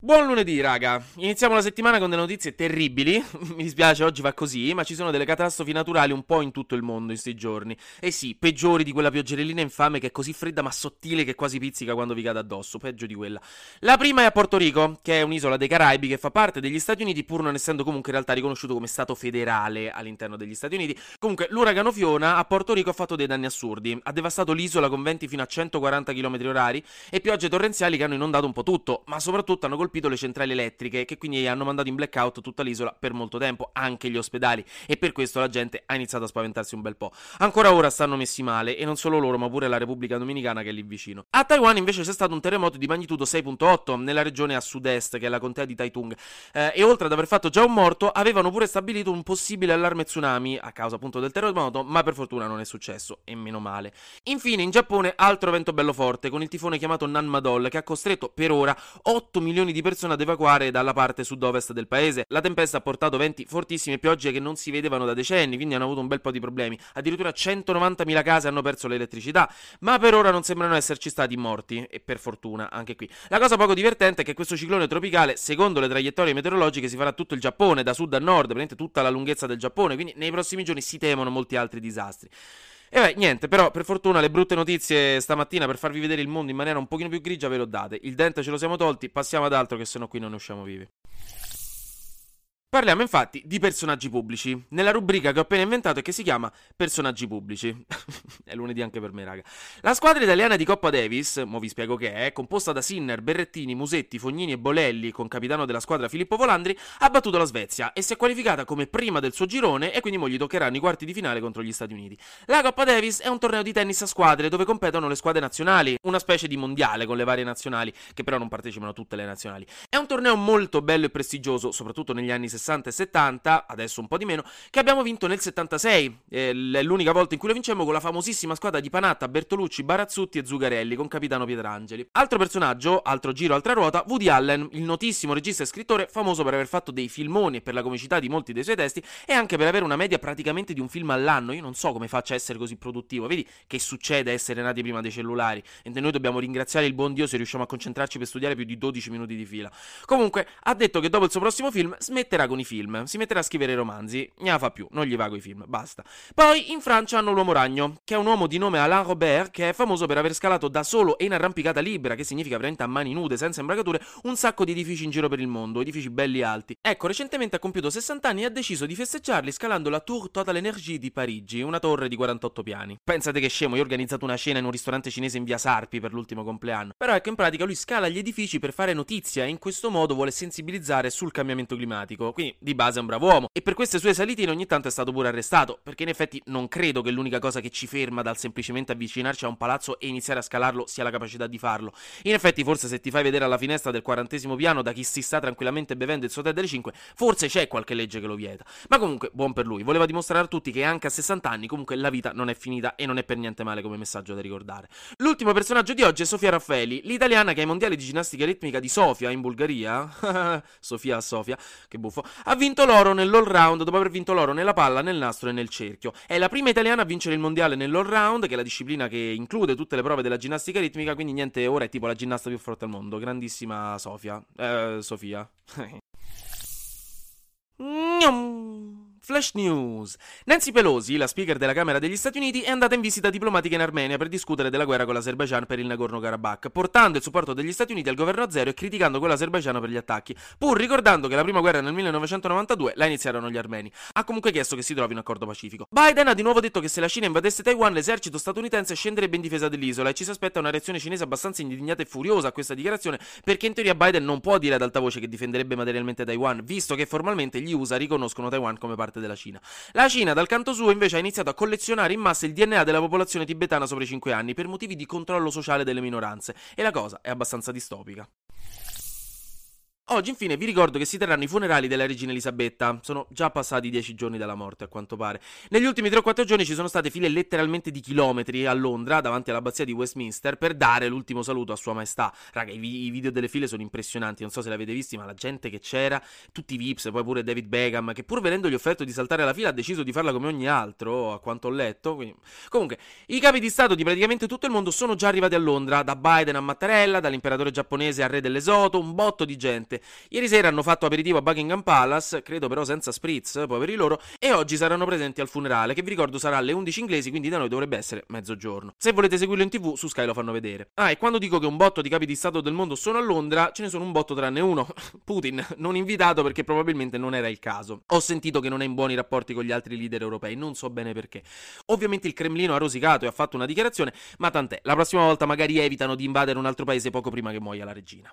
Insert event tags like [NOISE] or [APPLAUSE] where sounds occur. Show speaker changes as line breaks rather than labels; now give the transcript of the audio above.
Buon lunedì, raga. Iniziamo la settimana con delle notizie terribili. [LAUGHS] Mi dispiace, oggi va così, ma ci sono delle catastrofi naturali un po' in tutto il mondo in questi giorni. E sì, peggiori di quella pioggerellina infame che è così fredda ma sottile che quasi pizzica quando vi cade addosso. Peggio di quella. La prima è a Porto Rico, che è un'isola dei Caraibi che fa parte degli Stati Uniti, pur non essendo comunque in realtà riconosciuto come stato federale all'interno degli Stati Uniti. Comunque, l'uragano Fiona a Porto Rico ha fatto dei danni assurdi. Ha devastato l'isola con venti fino a 140 km/h e piogge torrenziali che hanno inondato un po' tutto, ma soprattutto hanno colpito le centrali elettriche che quindi hanno mandato in blackout tutta l'isola per molto tempo, anche gli ospedali e per questo la gente ha iniziato a spaventarsi un bel po'. Ancora ora stanno messi male e non solo loro ma pure la Repubblica Dominicana che è lì vicino. A Taiwan invece c'è stato un terremoto di magnitudo 6.8 nella regione a sud-est che è la contea di Taitung eh, e oltre ad aver fatto già un morto avevano pure stabilito un possibile allarme tsunami a causa appunto del terremoto ma per fortuna non è successo e meno male. Infine in Giappone altro vento bello forte con il tifone chiamato Nanmadol che ha costretto per ora 8 milioni di persone ad evacuare dalla parte sud-ovest del paese. La tempesta ha portato venti fortissimi e piogge che non si vedevano da decenni, quindi hanno avuto un bel po' di problemi. Addirittura 190.000 case hanno perso l'elettricità, ma per ora non sembrano esserci stati morti, e per fortuna anche qui. La cosa poco divertente è che questo ciclone tropicale, secondo le traiettorie meteorologiche, si farà tutto il Giappone, da sud a nord, praticamente tutta la lunghezza del Giappone, quindi nei prossimi giorni si temono molti altri disastri. E beh, niente, però per fortuna le brutte notizie stamattina per farvi vedere il mondo in maniera un pochino più grigia ve le ho date. Il dente ce lo siamo tolti, passiamo ad altro che se no qui non ne usciamo vivi. Parliamo infatti di personaggi pubblici, nella rubrica che ho appena inventato e che si chiama Personaggi pubblici. [LAUGHS] è lunedì anche per me, raga. La squadra italiana di Coppa Davis, mo vi spiego che è, composta da Sinner, Berrettini, Musetti, Fognini e Bolelli, con capitano della squadra Filippo Volandri, ha battuto la Svezia e si è qualificata come prima del suo girone e quindi mo gli toccheranno i quarti di finale contro gli Stati Uniti. La Coppa Davis è un torneo di tennis a squadre dove competono le squadre nazionali, una specie di mondiale con le varie nazionali, che però non partecipano tutte le nazionali. È un torneo molto bello e prestigioso, soprattutto negli anni 60 60 e 70, adesso un po' di meno, che abbiamo vinto nel 76. È l'unica volta in cui lo vincemmo con la famosissima squadra di Panatta, Bertolucci, Barazzutti e Zugarelli, con capitano Pietrangeli. Altro personaggio, altro giro, altra ruota, Woody Allen, il notissimo regista e scrittore, famoso per aver fatto dei filmoni e per la comicità di molti dei suoi testi, e anche per avere una media praticamente di un film all'anno. Io non so come faccia a essere così produttivo. Vedi che succede essere nati prima dei cellulari. E noi dobbiamo ringraziare il buon Dio se riusciamo a concentrarci per studiare più di 12 minuti di fila. Comunque, ha detto che dopo il suo prossimo film smetterà con i film si metterà a scrivere romanzi, ne fa più, non gli va i film, basta. Poi in Francia hanno l'uomo ragno, che è un uomo di nome Alain Robert, che è famoso per aver scalato da solo e in arrampicata libera, che significa veramente a mani nude, senza imbragature, un sacco di edifici in giro per il mondo, edifici belli alti. Ecco, recentemente ha compiuto 60 anni e ha deciso di festeggiarli scalando la Tour Total Energy di Parigi, una torre di 48 piani. Pensate che scemo, io ho organizzato una cena in un ristorante cinese in via Sarpi per l'ultimo compleanno. Però ecco, in pratica lui scala gli edifici per fare notizia e in questo modo vuole sensibilizzare sul cambiamento climatico. Quindi di base è un bravo uomo. E per queste sue salitine ogni tanto è stato pure arrestato, perché in effetti non credo che l'unica cosa che ci ferma dal semplicemente avvicinarci a un palazzo e iniziare a scalarlo sia la capacità di farlo. In effetti forse se ti fai vedere alla finestra del quarantesimo piano da chi si sta tranquillamente bevendo il suo tè delle 5, forse c'è qualche legge che lo vieta. Ma comunque, buon per lui, voleva dimostrare a tutti che anche a 60 anni comunque la vita non è finita e non è per niente male come messaggio da ricordare. L'ultimo personaggio di oggi è Sofia Raffaeli, l'italiana che ai mondiali di ginnastica ritmica di Sofia in Bulgaria, [LAUGHS] Sofia Sofia, che buffo, ha vinto l'oro nell'all round dopo aver vinto l'oro nella palla, nel nastro e nel cerchio. È la prima italiana a vincere il mondiale nell'all round, che è la disciplina che include tutte le prove della ginnastica ritmica, quindi niente, ora è tipo la ginnasta più forte al mondo. Grandissima Sofia. Eh, Sofia. [LAUGHS] Flash News. Nancy Pelosi, la speaker della Camera degli Stati Uniti, è andata in visita diplomatica in Armenia per discutere della guerra con l'Azerbaijan per il Nagorno-Karabakh, portando il supporto degli Stati Uniti al governo azero e criticando quello azerbaigiano per gli attacchi, pur ricordando che la prima guerra nel 1992 la iniziarono gli armeni. Ha comunque chiesto che si trovi un accordo pacifico. Biden ha di nuovo detto che se la Cina invadesse Taiwan, l'esercito statunitense scenderebbe in difesa dell'isola e ci si aspetta una reazione cinese abbastanza indignata e furiosa a questa dichiarazione, perché in teoria Biden non può dire ad alta voce che difenderebbe materialmente Taiwan, visto che formalmente gli USA riconoscono Taiwan come parte della Cina. La Cina, dal canto suo, invece ha iniziato a collezionare in massa il DNA della popolazione tibetana sopra i 5 anni per motivi di controllo sociale delle minoranze, e la cosa è abbastanza distopica. Oggi infine vi ricordo che si terranno i funerali della regina Elisabetta. Sono già passati dieci giorni dalla morte, a quanto pare. Negli ultimi 3 o 4 giorni ci sono state file letteralmente di chilometri a Londra, davanti all'abbazia di Westminster, per dare l'ultimo saluto a Sua Maestà. Raga, i, vi- i video delle file sono impressionanti, non so se l'avete visti, ma la gente che c'era, tutti i Vips, poi pure David Beckham, che pur vedendogli offerto di saltare la fila ha deciso di farla come ogni altro, a quanto ho letto. Quindi... Comunque, i capi di Stato di praticamente tutto il mondo sono già arrivati a Londra, da Biden a Mattarella, dall'imperatore giapponese al re dell'Esoto, un botto di gente. Ieri sera hanno fatto aperitivo a Buckingham Palace, credo però senza spritz, poveri loro, e oggi saranno presenti al funerale, che vi ricordo sarà alle 11 inglesi, quindi da noi dovrebbe essere mezzogiorno. Se volete seguirlo in tv, su Sky lo fanno vedere. Ah, e quando dico che un botto di capi di Stato del mondo sono a Londra, ce ne sono un botto tranne uno, [LAUGHS] Putin, non invitato perché probabilmente non era il caso. Ho sentito che non è in buoni rapporti con gli altri leader europei, non so bene perché. Ovviamente il Cremlino ha rosicato e ha fatto una dichiarazione, ma tant'è, la prossima volta magari evitano di invadere un altro paese poco prima che muoia la regina.